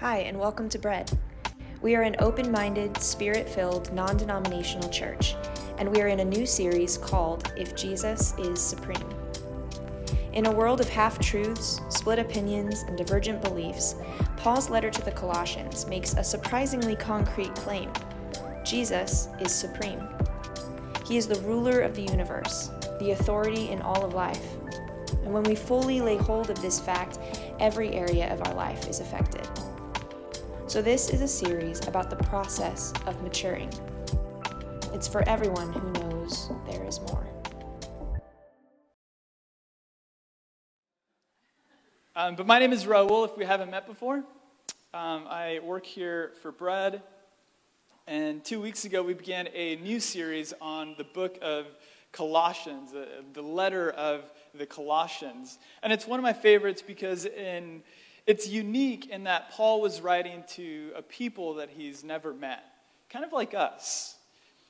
Hi, and welcome to Bread. We are an open minded, spirit filled, non denominational church, and we are in a new series called If Jesus is Supreme. In a world of half truths, split opinions, and divergent beliefs, Paul's letter to the Colossians makes a surprisingly concrete claim Jesus is supreme. He is the ruler of the universe, the authority in all of life. And when we fully lay hold of this fact, every area of our life is affected. So, this is a series about the process of maturing. It's for everyone who knows there is more. Um, but my name is Raul, if we haven't met before. Um, I work here for Bread. And two weeks ago, we began a new series on the book of Colossians, the, the letter of the Colossians. And it's one of my favorites because in, it's unique in that Paul was writing to a people that he's never met, kind of like us.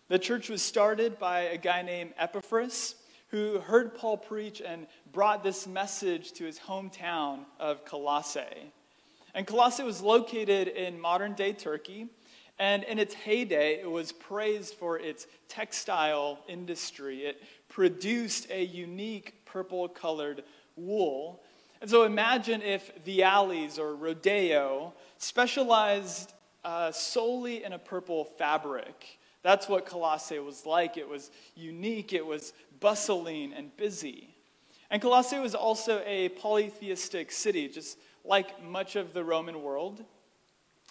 The church was started by a guy named Epaphras who heard Paul preach and brought this message to his hometown of Colossae. And Colossae was located in modern day Turkey. And in its heyday, it was praised for its textile industry. It produced a unique purple colored wool. And so imagine if Vialli's or Rodeo specialized uh, solely in a purple fabric. That's what Colossae was like. It was unique, it was bustling and busy. And Colossae was also a polytheistic city, just like much of the Roman world.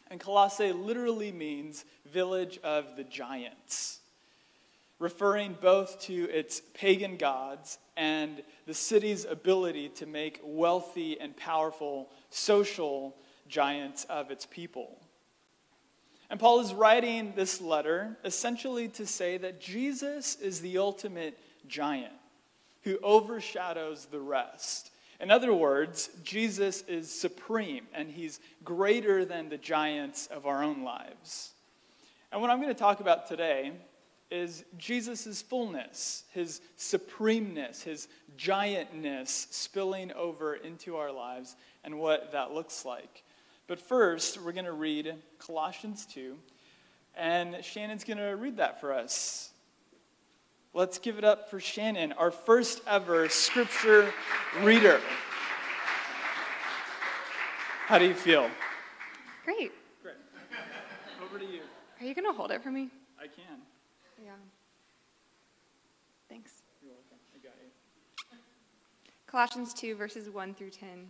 And Colossae literally means village of the giants, referring both to its pagan gods and the city's ability to make wealthy and powerful social giants of its people. And Paul is writing this letter essentially to say that Jesus is the ultimate giant who overshadows the rest. In other words, Jesus is supreme and he's greater than the giants of our own lives. And what I'm going to talk about today is Jesus' fullness, his supremeness, his giantness spilling over into our lives and what that looks like. But first, we're going to read Colossians 2, and Shannon's going to read that for us. Let's give it up for Shannon, our first ever scripture reader. How do you feel? Great. Great. Over to you. Are you going to hold it for me? I can. Yeah. Thanks. You're welcome. I got you. Colossians 2, verses 1 through 10.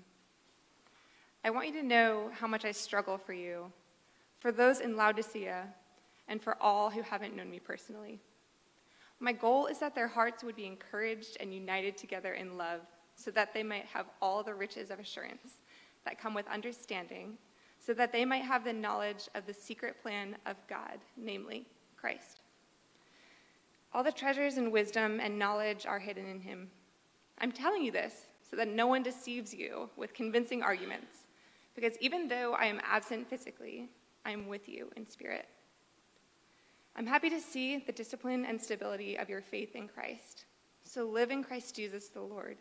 I want you to know how much I struggle for you, for those in Laodicea, and for all who haven't known me personally. My goal is that their hearts would be encouraged and united together in love, so that they might have all the riches of assurance that come with understanding, so that they might have the knowledge of the secret plan of God, namely Christ. All the treasures and wisdom and knowledge are hidden in him. I'm telling you this so that no one deceives you with convincing arguments, because even though I am absent physically, I am with you in spirit. I'm happy to see the discipline and stability of your faith in Christ. So live in Christ Jesus the Lord,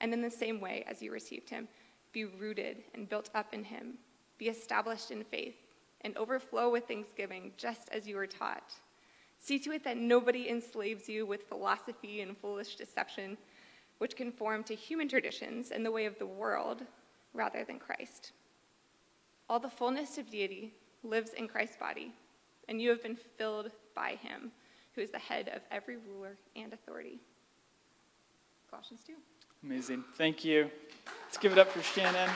and in the same way as you received him, be rooted and built up in him, be established in faith, and overflow with thanksgiving, just as you were taught. See to it that nobody enslaves you with philosophy and foolish deception, which conform to human traditions and the way of the world rather than Christ. All the fullness of deity lives in Christ's body and you have been filled by him, who is the head of every ruler and authority. Colossians 2. Amazing. Thank you. Let's give it up for Shannon.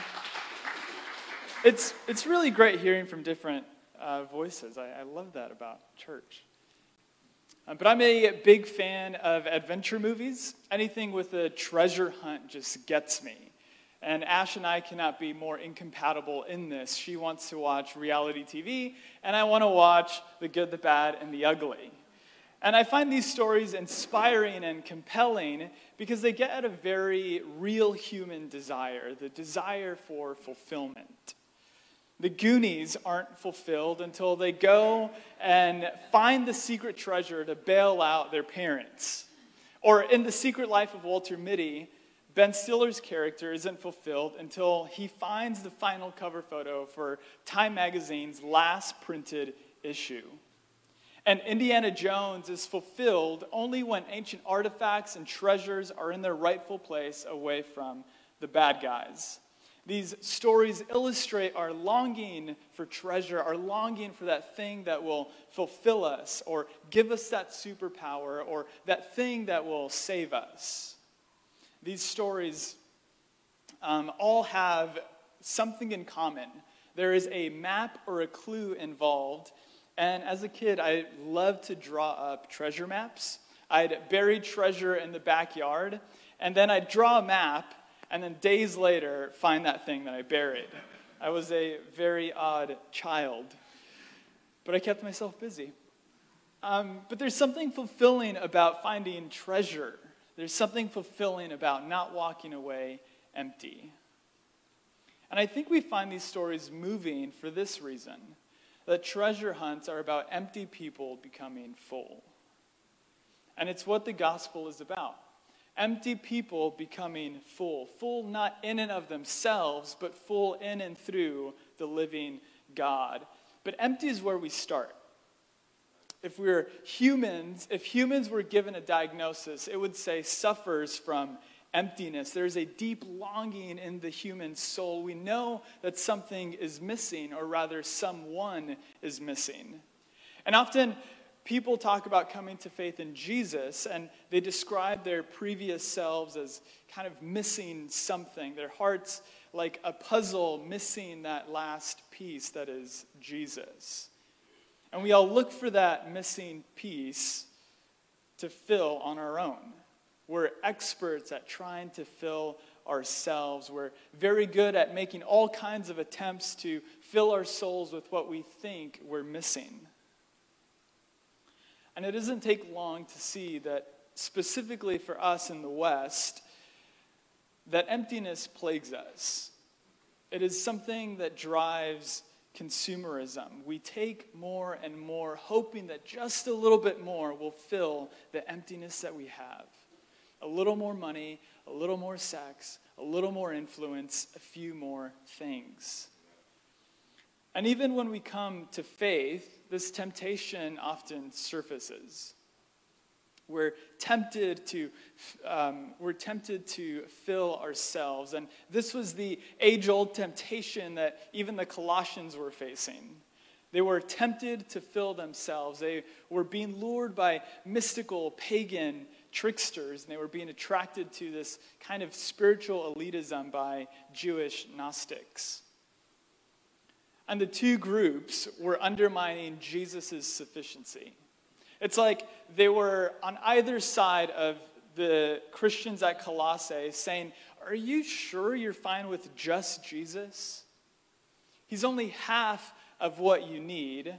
It's, it's really great hearing from different uh, voices. I, I, love that about church. Uh, but I'm a big fan of adventure movies. Anything with a treasure hunt just gets me. And Ash and I cannot be more incompatible in this. She wants to watch reality TV, and I want to watch the good, the bad, and the ugly. And I find these stories inspiring and compelling because they get at a very real human desire the desire for fulfillment. The Goonies aren't fulfilled until they go and find the secret treasure to bail out their parents. Or in The Secret Life of Walter Mitty, Ben Stiller's character isn't fulfilled until he finds the final cover photo for Time magazine's last printed issue. And Indiana Jones is fulfilled only when ancient artifacts and treasures are in their rightful place away from the bad guys. These stories illustrate our longing for treasure, our longing for that thing that will fulfill us or give us that superpower or that thing that will save us. These stories um, all have something in common. There is a map or a clue involved. And as a kid, I loved to draw up treasure maps. I'd bury treasure in the backyard, and then I'd draw a map and then days later find that thing that I buried. I was a very odd child, but I kept myself busy. Um, but there's something fulfilling about finding treasure. There's something fulfilling about not walking away empty. And I think we find these stories moving for this reason that treasure hunts are about empty people becoming full. And it's what the gospel is about. Empty people becoming full. Full not in and of themselves, but full in and through the living God. But empty is where we start. If we're humans, if humans were given a diagnosis, it would say suffers from emptiness. There's a deep longing in the human soul. We know that something is missing, or rather, someone is missing. And often, people talk about coming to faith in Jesus and they describe their previous selves as kind of missing something, their hearts like a puzzle missing that last piece that is Jesus. And we all look for that missing piece to fill on our own. We're experts at trying to fill ourselves. We're very good at making all kinds of attempts to fill our souls with what we think we're missing. And it doesn't take long to see that, specifically for us in the West, that emptiness plagues us. It is something that drives consumerism. We take more and more, hoping that just a little bit more will fill the emptiness that we have. A little more money, a little more sex, a little more influence, a few more things. And even when we come to faith, this temptation often surfaces. We're tempted to, um, we're tempted to fill ourselves. And this was the age old temptation that even the Colossians were facing. They were tempted to fill themselves. They were being lured by mystical, pagan tricksters, and they were being attracted to this kind of spiritual elitism by Jewish Gnostics. And the two groups were undermining Jesus' sufficiency. It's like they were on either side of the Christians at Colossae saying, Are you sure you're fine with just Jesus? He's only half of what you need.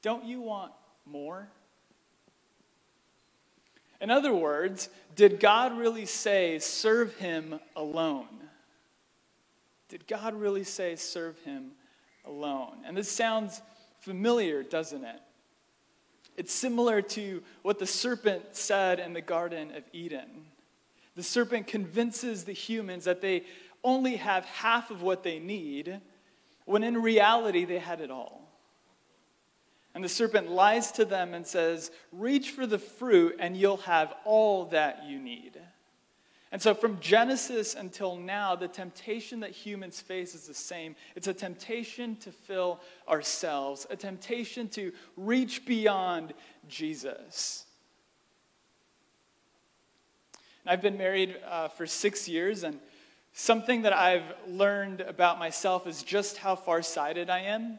Don't you want more? In other words, did God really say, serve him alone? Did God really say, serve him alone. And this sounds familiar, doesn't it? It's similar to what the serpent said in the Garden of Eden. The serpent convinces the humans that they only have half of what they need, when in reality they had it all. And the serpent lies to them and says, Reach for the fruit, and you'll have all that you need. And so, from Genesis until now, the temptation that humans face is the same. It's a temptation to fill ourselves, a temptation to reach beyond Jesus. I've been married uh, for six years, and something that I've learned about myself is just how farsighted I am,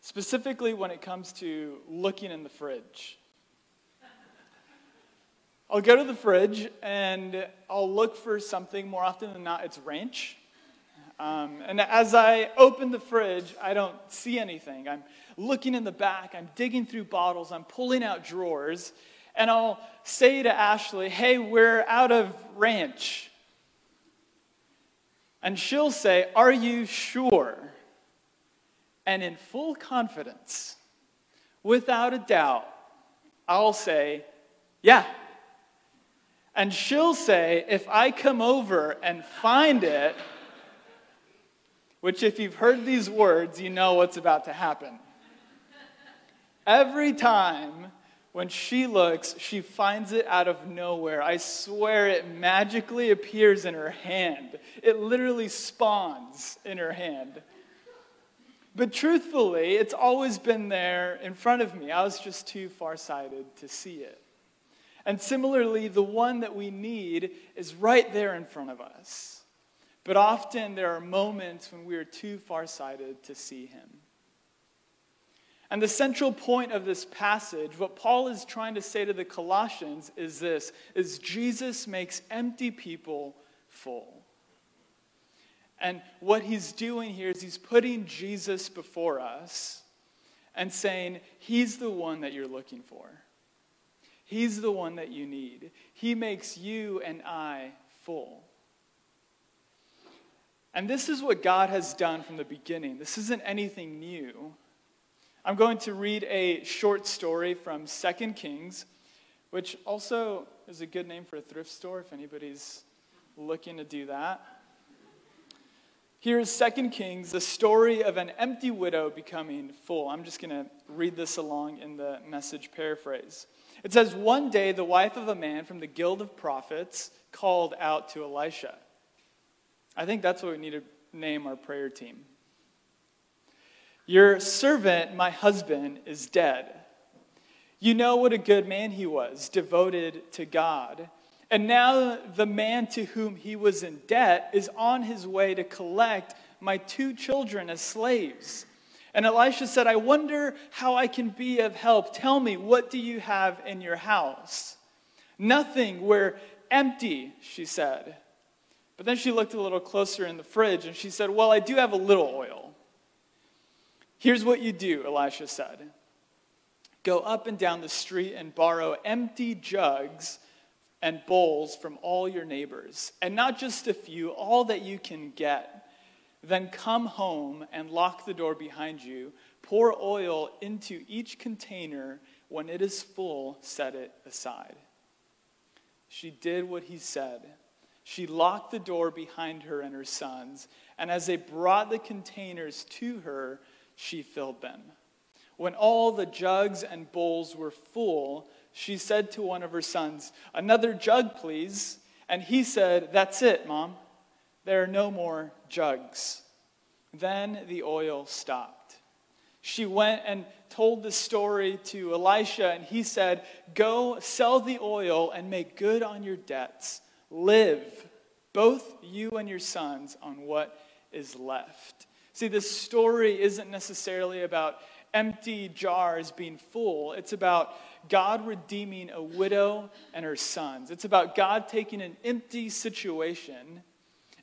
specifically when it comes to looking in the fridge. I'll go to the fridge and I'll look for something. More often than not, it's ranch. Um, and as I open the fridge, I don't see anything. I'm looking in the back, I'm digging through bottles, I'm pulling out drawers, and I'll say to Ashley, Hey, we're out of ranch. And she'll say, Are you sure? And in full confidence, without a doubt, I'll say, Yeah, And she'll say, if I come over and find it, which, if you've heard these words, you know what's about to happen. Every time when she looks, she finds it out of nowhere. I swear it magically appears in her hand. It literally spawns in her hand. But truthfully, it's always been there in front of me. I was just too farsighted to see it. And similarly, the one that we need is right there in front of us. But often there are moments when we are too farsighted to see him. And the central point of this passage, what Paul is trying to say to the Colossians is this is Jesus makes empty people full. And what he's doing here is he's putting Jesus before us and saying, He's the one that you're looking for. He's the one that you need. He makes you and I full. And this is what God has done from the beginning. This isn't anything new. I'm going to read a short story from Second Kings, which also is a good name for a thrift store if anybody's looking to do that. Here's Second Kings, the story of an empty widow becoming full. I'm just going to read this along in the message paraphrase. It says, One day the wife of a man from the guild of prophets called out to Elisha. I think that's what we need to name our prayer team. Your servant, my husband, is dead. You know what a good man he was, devoted to God. And now the man to whom he was in debt is on his way to collect my two children as slaves. And Elisha said, I wonder how I can be of help. Tell me, what do you have in your house? Nothing. We're empty, she said. But then she looked a little closer in the fridge and she said, Well, I do have a little oil. Here's what you do, Elisha said go up and down the street and borrow empty jugs and bowls from all your neighbors, and not just a few, all that you can get. Then come home and lock the door behind you. Pour oil into each container. When it is full, set it aside. She did what he said. She locked the door behind her and her sons, and as they brought the containers to her, she filled them. When all the jugs and bowls were full, she said to one of her sons, Another jug, please. And he said, That's it, Mom. There are no more jugs. Then the oil stopped. She went and told the story to Elisha, and he said, Go sell the oil and make good on your debts. Live, both you and your sons, on what is left. See, this story isn't necessarily about empty jars being full, it's about God redeeming a widow and her sons. It's about God taking an empty situation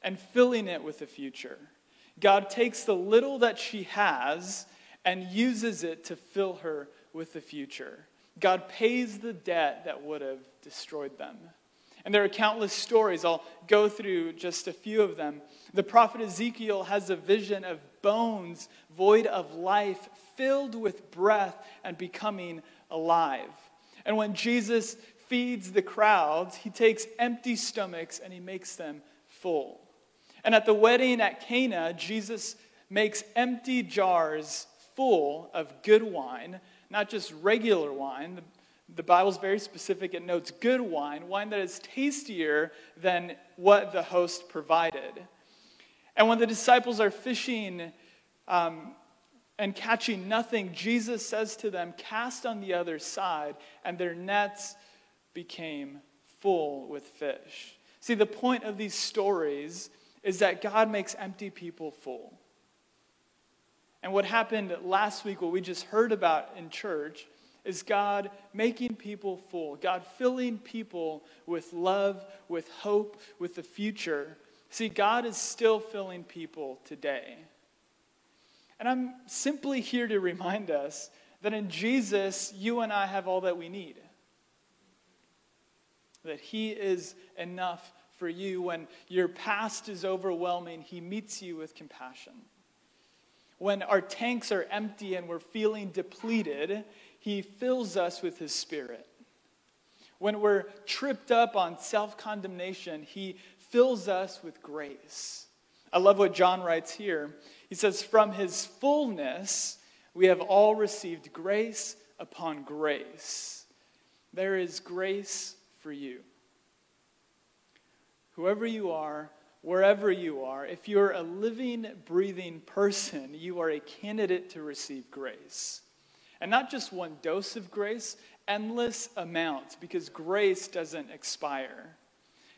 and filling it with a future. God takes the little that she has and uses it to fill her with the future. God pays the debt that would have destroyed them. And there are countless stories. I'll go through just a few of them. The prophet Ezekiel has a vision of bones void of life, filled with breath, and becoming alive. And when Jesus feeds the crowds, he takes empty stomachs and he makes them full. And at the wedding at Cana, Jesus makes empty jars full of good wine, not just regular wine. The Bible's very specific. It notes good wine, wine that is tastier than what the host provided. And when the disciples are fishing um, and catching nothing, Jesus says to them, Cast on the other side, and their nets became full with fish. See, the point of these stories is that God makes empty people full. And what happened last week, what we just heard about in church, is God making people full, God filling people with love, with hope, with the future. See, God is still filling people today. And I'm simply here to remind us that in Jesus, you and I have all that we need. That He is enough for you. When your past is overwhelming, He meets you with compassion. When our tanks are empty and we're feeling depleted, he fills us with His Spirit. When we're tripped up on self condemnation, He fills us with grace. I love what John writes here. He says, From His fullness, we have all received grace upon grace. There is grace for you. Whoever you are, wherever you are, if you're a living, breathing person, you are a candidate to receive grace. And not just one dose of grace, endless amounts, because grace doesn't expire.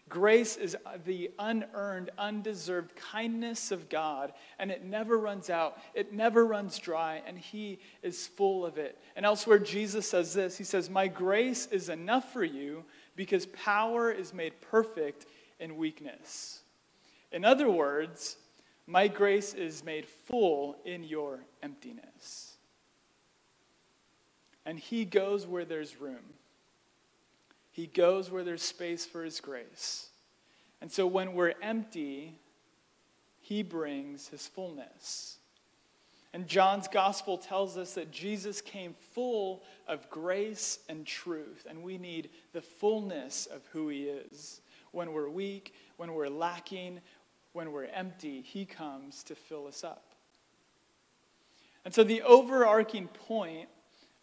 Grace is the unearned, undeserved kindness of God, and it never runs out, it never runs dry, and He is full of it. And elsewhere, Jesus says this He says, My grace is enough for you because power is made perfect in weakness. In other words, my grace is made full in your emptiness. And He goes where there's room. He goes where there's space for His grace. And so when we're empty, He brings His fullness. And John's gospel tells us that Jesus came full of grace and truth, and we need the fullness of who He is. When we're weak, when we're lacking, when we're empty, He comes to fill us up. And so, the overarching point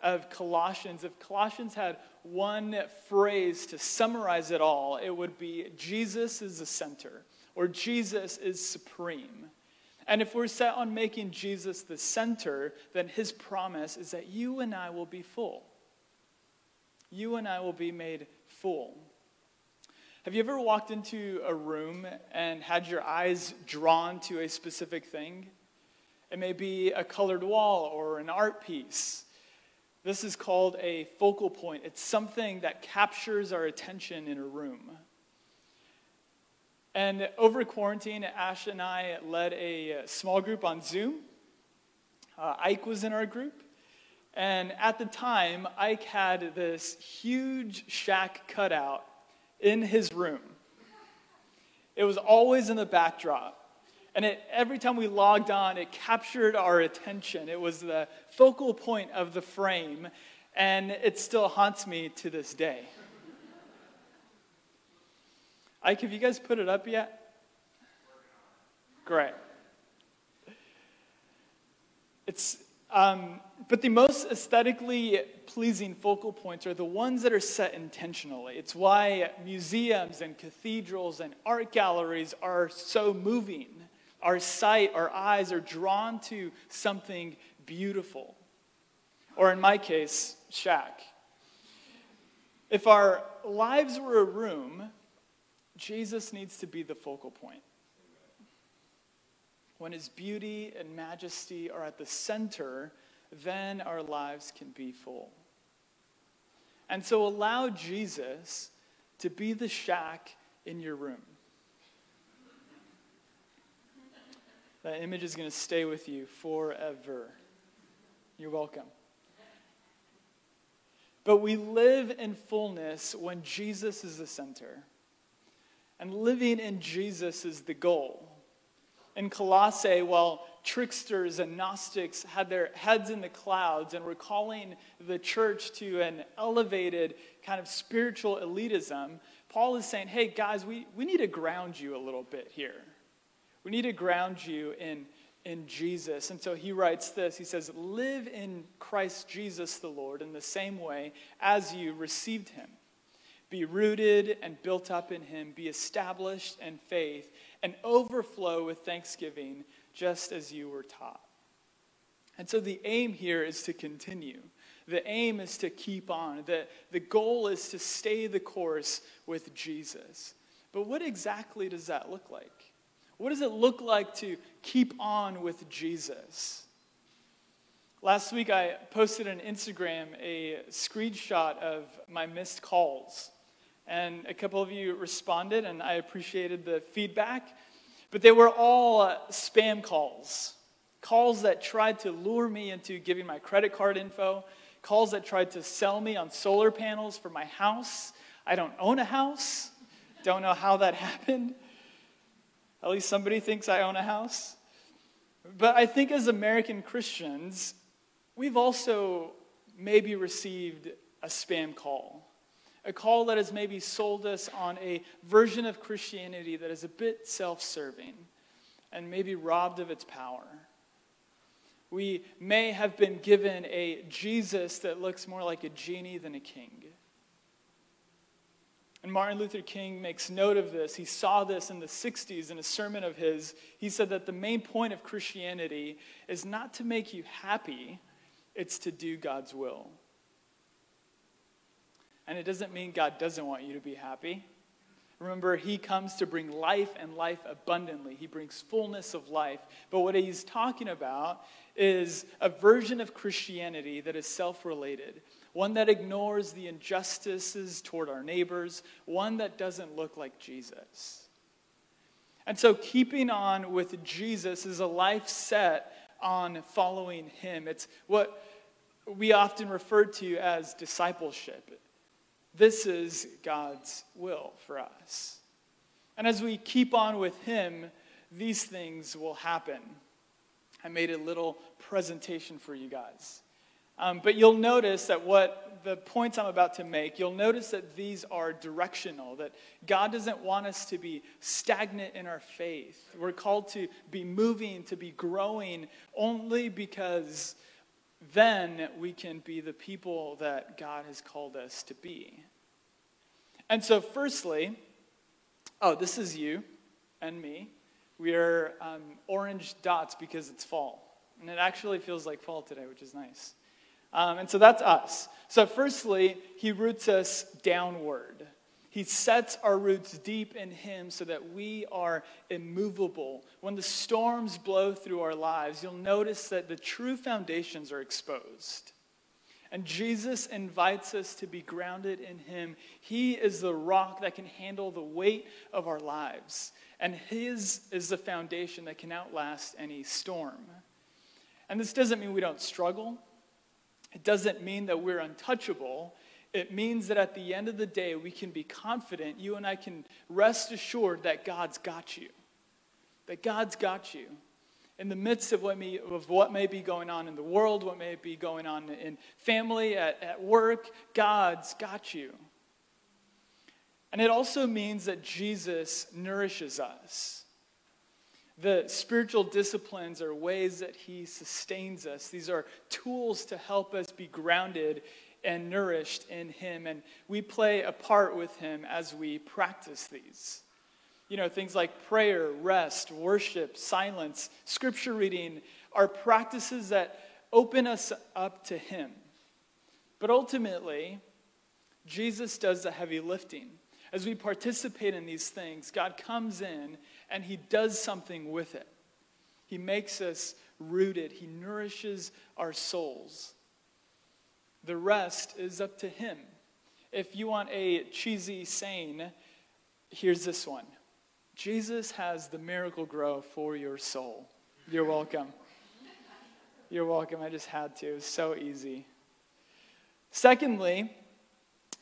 of Colossians, if Colossians had one phrase to summarize it all, it would be Jesus is the center, or Jesus is supreme. And if we're set on making Jesus the center, then his promise is that you and I will be full. You and I will be made full. Have you ever walked into a room and had your eyes drawn to a specific thing? It may be a colored wall or an art piece. This is called a focal point. It's something that captures our attention in a room. And over quarantine, Ash and I led a small group on Zoom. Uh, Ike was in our group. And at the time, Ike had this huge Shaq cutout in his room. It was always in the backdrop. And it, every time we logged on, it captured our attention. It was the focal point of the frame, and it still haunts me to this day. Ike, have you guys put it up yet? Great. It's, um, but the most aesthetically pleasing focal points are the ones that are set intentionally. It's why museums and cathedrals and art galleries are so moving. Our sight, our eyes are drawn to something beautiful. Or in my case, Shaq. If our lives were a room, Jesus needs to be the focal point. When his beauty and majesty are at the center, then our lives can be full. And so allow Jesus to be the Shaq in your room. That image is going to stay with you forever. You're welcome. But we live in fullness when Jesus is the center. And living in Jesus is the goal. In Colossae, while tricksters and Gnostics had their heads in the clouds and were calling the church to an elevated kind of spiritual elitism, Paul is saying, hey, guys, we, we need to ground you a little bit here. We need to ground you in, in Jesus. And so he writes this He says, Live in Christ Jesus the Lord in the same way as you received him. Be rooted and built up in him, be established in faith, and overflow with thanksgiving just as you were taught. And so the aim here is to continue. The aim is to keep on. The, the goal is to stay the course with Jesus. But what exactly does that look like? What does it look like to keep on with Jesus? Last week, I posted on Instagram a screenshot of my missed calls. And a couple of you responded, and I appreciated the feedback. But they were all uh, spam calls calls that tried to lure me into giving my credit card info, calls that tried to sell me on solar panels for my house. I don't own a house, don't know how that happened. At least somebody thinks I own a house. But I think as American Christians, we've also maybe received a spam call a call that has maybe sold us on a version of Christianity that is a bit self serving and maybe robbed of its power. We may have been given a Jesus that looks more like a genie than a king. And Martin Luther King makes note of this. He saw this in the 60s in a sermon of his. He said that the main point of Christianity is not to make you happy, it's to do God's will. And it doesn't mean God doesn't want you to be happy. Remember, he comes to bring life and life abundantly. He brings fullness of life. But what he's talking about is a version of Christianity that is self related, one that ignores the injustices toward our neighbors, one that doesn't look like Jesus. And so, keeping on with Jesus is a life set on following him. It's what we often refer to as discipleship. This is God's will for us. And as we keep on with Him, these things will happen. I made a little presentation for you guys. Um, but you'll notice that what the points I'm about to make, you'll notice that these are directional, that God doesn't want us to be stagnant in our faith. We're called to be moving, to be growing, only because then we can be the people that God has called us to be. And so, firstly, oh, this is you and me. We are um, orange dots because it's fall. And it actually feels like fall today, which is nice. Um, and so that's us. So, firstly, he roots us downward. He sets our roots deep in Him so that we are immovable. When the storms blow through our lives, you'll notice that the true foundations are exposed. And Jesus invites us to be grounded in Him. He is the rock that can handle the weight of our lives. And His is the foundation that can outlast any storm. And this doesn't mean we don't struggle, it doesn't mean that we're untouchable. It means that at the end of the day, we can be confident, you and I can rest assured that God's got you. That God's got you. In the midst of what, may, of what may be going on in the world, what may be going on in family, at, at work, God's got you. And it also means that Jesus nourishes us. The spiritual disciplines are ways that he sustains us. These are tools to help us be grounded and nourished in Him. And we play a part with Him as we practice these. You know, things like prayer, rest, worship, silence, scripture reading are practices that open us up to Him. But ultimately, Jesus does the heavy lifting. As we participate in these things, God comes in and He does something with it. He makes us rooted, He nourishes our souls. The rest is up to Him. If you want a cheesy saying, here's this one Jesus has the Miracle-Gro for your soul. You're welcome. You're welcome. I just had to. It was so easy. Secondly,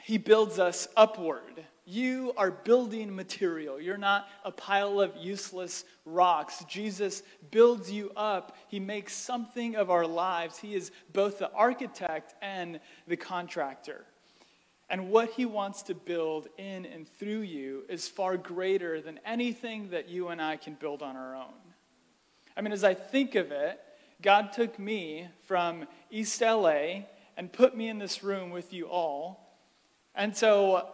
he builds us upward. You are building material. You're not a pile of useless rocks. Jesus builds you up. He makes something of our lives. He is both the architect and the contractor. And what he wants to build in and through you is far greater than anything that you and I can build on our own. I mean, as I think of it, God took me from East LA and put me in this room with you all. And so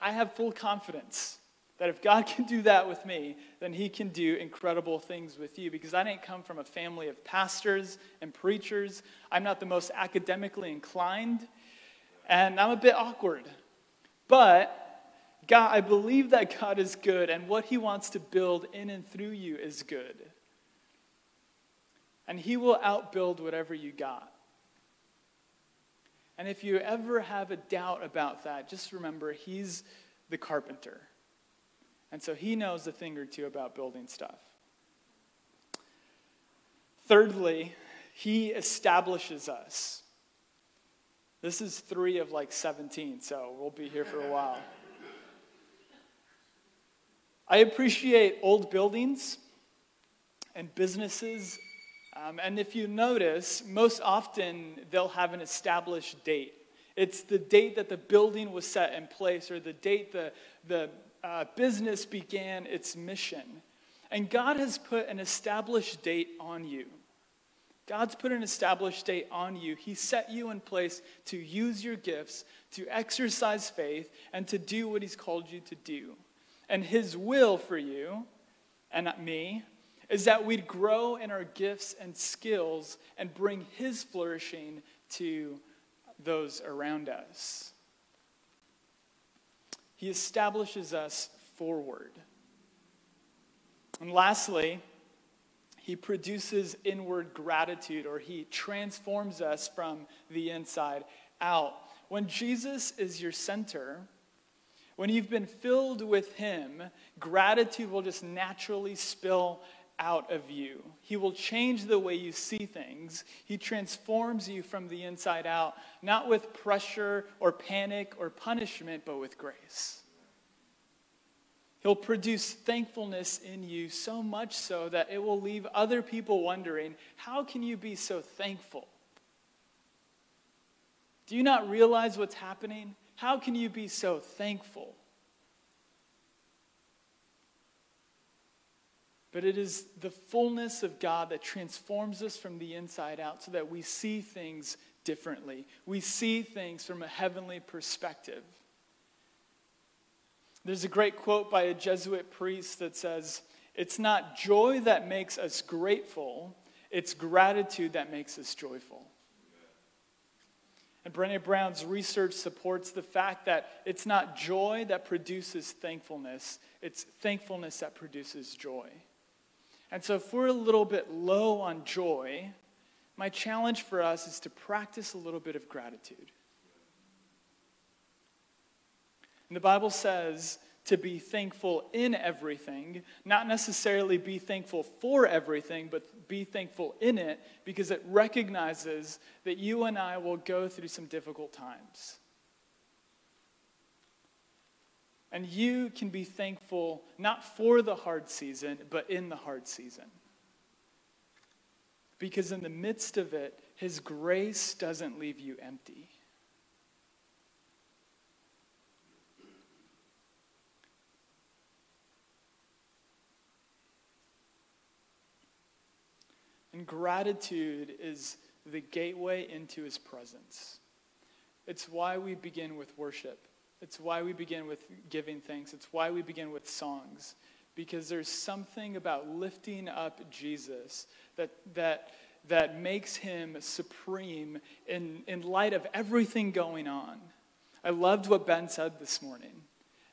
I have full confidence that if God can do that with me, then He can do incredible things with you. Because I didn't come from a family of pastors and preachers. I'm not the most academically inclined, and I'm a bit awkward. But God, I believe that God is good, and what He wants to build in and through you is good. And He will outbuild whatever you got. And if you ever have a doubt about that, just remember He's the carpenter. And so He knows a thing or two about building stuff. Thirdly, He establishes us. This is three of like 17, so we'll be here for a while. I appreciate old buildings and businesses um, and if you notice, most often they'll have an established date. It's the date that the building was set in place or the date the, the uh, business began its mission. And God has put an established date on you. God's put an established date on you. He set you in place to use your gifts, to exercise faith, and to do what He's called you to do. And His will for you, and not me, is that we'd grow in our gifts and skills and bring His flourishing to those around us. He establishes us forward. And lastly, he produces inward gratitude or he transforms us from the inside out. When Jesus is your center, when you've been filled with him, gratitude will just naturally spill out of you. He will change the way you see things. He transforms you from the inside out, not with pressure or panic or punishment, but with grace. He'll produce thankfulness in you so much so that it will leave other people wondering, how can you be so thankful? Do you not realize what's happening? How can you be so thankful? But it is the fullness of God that transforms us from the inside out so that we see things differently. We see things from a heavenly perspective. There's a great quote by a Jesuit priest that says, It's not joy that makes us grateful, it's gratitude that makes us joyful. And Brene Brown's research supports the fact that it's not joy that produces thankfulness, it's thankfulness that produces joy. And so, if we're a little bit low on joy, my challenge for us is to practice a little bit of gratitude. And the Bible says to be thankful in everything, not necessarily be thankful for everything, but be thankful in it because it recognizes that you and I will go through some difficult times. And you can be thankful not for the hard season, but in the hard season. Because in the midst of it, His grace doesn't leave you empty. And gratitude is the gateway into his presence. It's why we begin with worship. It's why we begin with giving thanks. It's why we begin with songs. Because there's something about lifting up Jesus that, that, that makes him supreme in, in light of everything going on. I loved what Ben said this morning.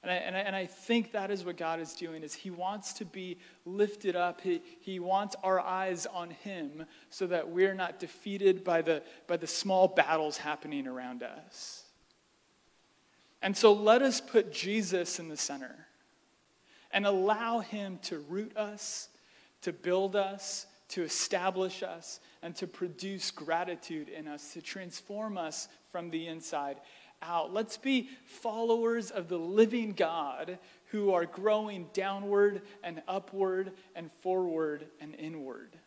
And I, and I, and I, think that is what God is doing is he wants to be lifted up. He, he wants our eyes on him so that we're not defeated by the, by the small battles happening around us. And so let us put Jesus in the center and allow him to root us, to build us, to establish us, and to produce gratitude in us, to transform us from the inside out. Let's be followers of the living God who are growing downward and upward and forward and inward.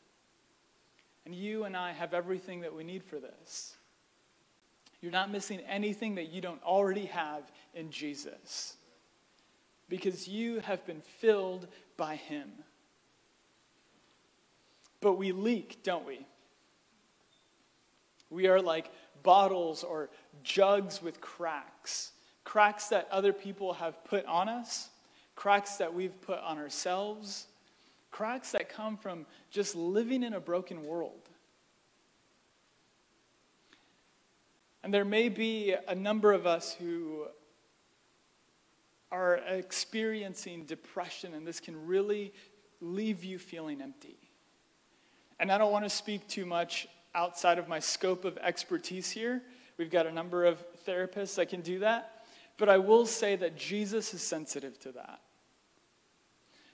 And you and I have everything that we need for this. You're not missing anything that you don't already have in Jesus because you have been filled by Him. But we leak, don't we? We are like bottles or jugs with cracks. Cracks that other people have put on us, cracks that we've put on ourselves, cracks that come from just living in a broken world. And there may be a number of us who are experiencing depression, and this can really leave you feeling empty. And I don't want to speak too much outside of my scope of expertise here. We've got a number of therapists that can do that. But I will say that Jesus is sensitive to that.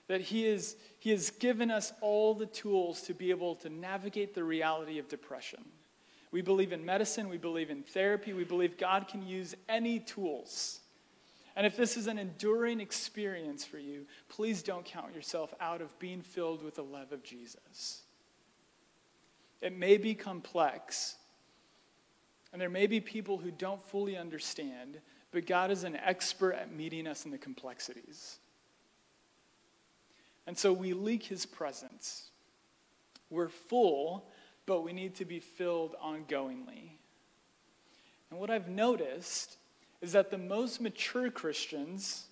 That he, is, he has given us all the tools to be able to navigate the reality of depression. We believe in medicine, we believe in therapy, we believe God can use any tools. And if this is an enduring experience for you, please don't count yourself out of being filled with the love of Jesus. It may be complex, And there may be people who don't fully understand, but God is an expert at meeting us in the complexities. And so we leak his presence. We're full, but we need to be filled ongoingly. And what I've noticed is that the most mature Christians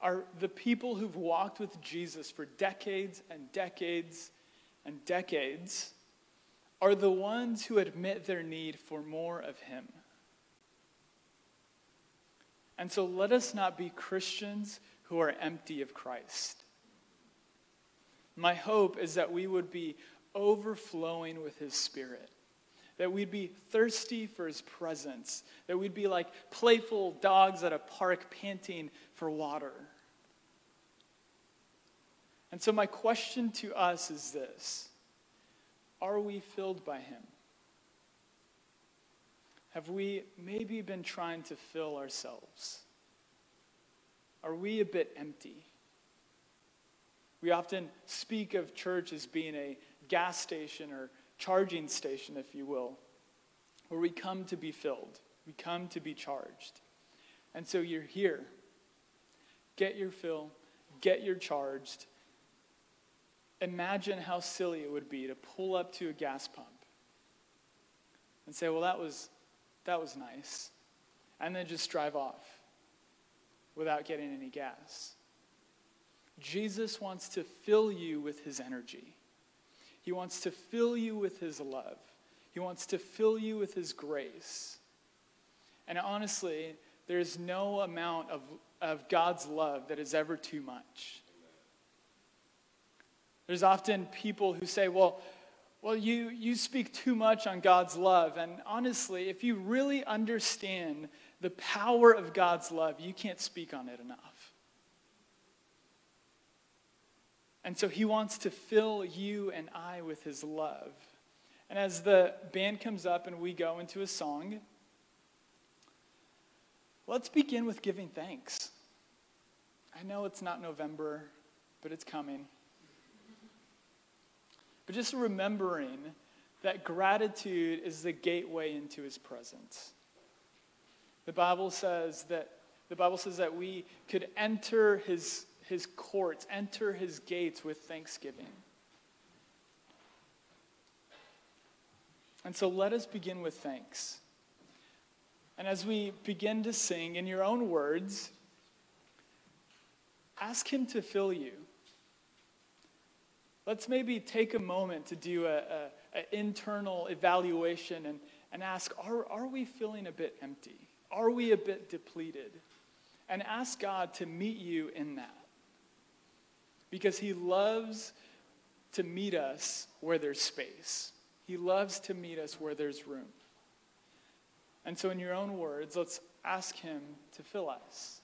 are the people who've walked with Jesus for decades and decades and decades are the ones who admit their need for more of Him. And so let us not be Christians who are empty of Christ. My hope is that we would be overflowing with His Spirit, that we'd be thirsty for His presence, that we'd be like playful dogs at a park panting for water. And so, my question to us is this Are we filled by Him? Have we maybe been trying to fill ourselves? Are we a bit empty? We often speak of church as being a gas station or charging station, if you will, where we come to be filled, we come to be charged. And so you're here. Get your fill, get your charged. Imagine how silly it would be to pull up to a gas pump and say, well, that was, that was nice, and then just drive off without getting any gas. Jesus wants to fill you with his energy. He wants to fill you with his love. He wants to fill you with his grace. And honestly, there's no amount of, of God's love that is ever too much. There's often people who say, well, well, you, you speak too much on God's love. And honestly, if you really understand the power of God's love, you can't speak on it enough. And so he wants to fill you and I with his love. And as the band comes up and we go into a song, let's begin with giving thanks. I know it's not November, but it's coming. But just remembering that gratitude is the gateway into his presence. The Bible says that the Bible says that we could enter his, his courts, enter his gates with thanksgiving. And so let us begin with thanks. And as we begin to sing in your own words, ask him to fill you. Let's maybe take a moment to do an internal evaluation and, and ask are, are we feeling a bit empty? Are we a bit depleted? And ask God to meet you in that. Because He loves to meet us where there's space, He loves to meet us where there's room. And so, in your own words, let's ask Him to fill us.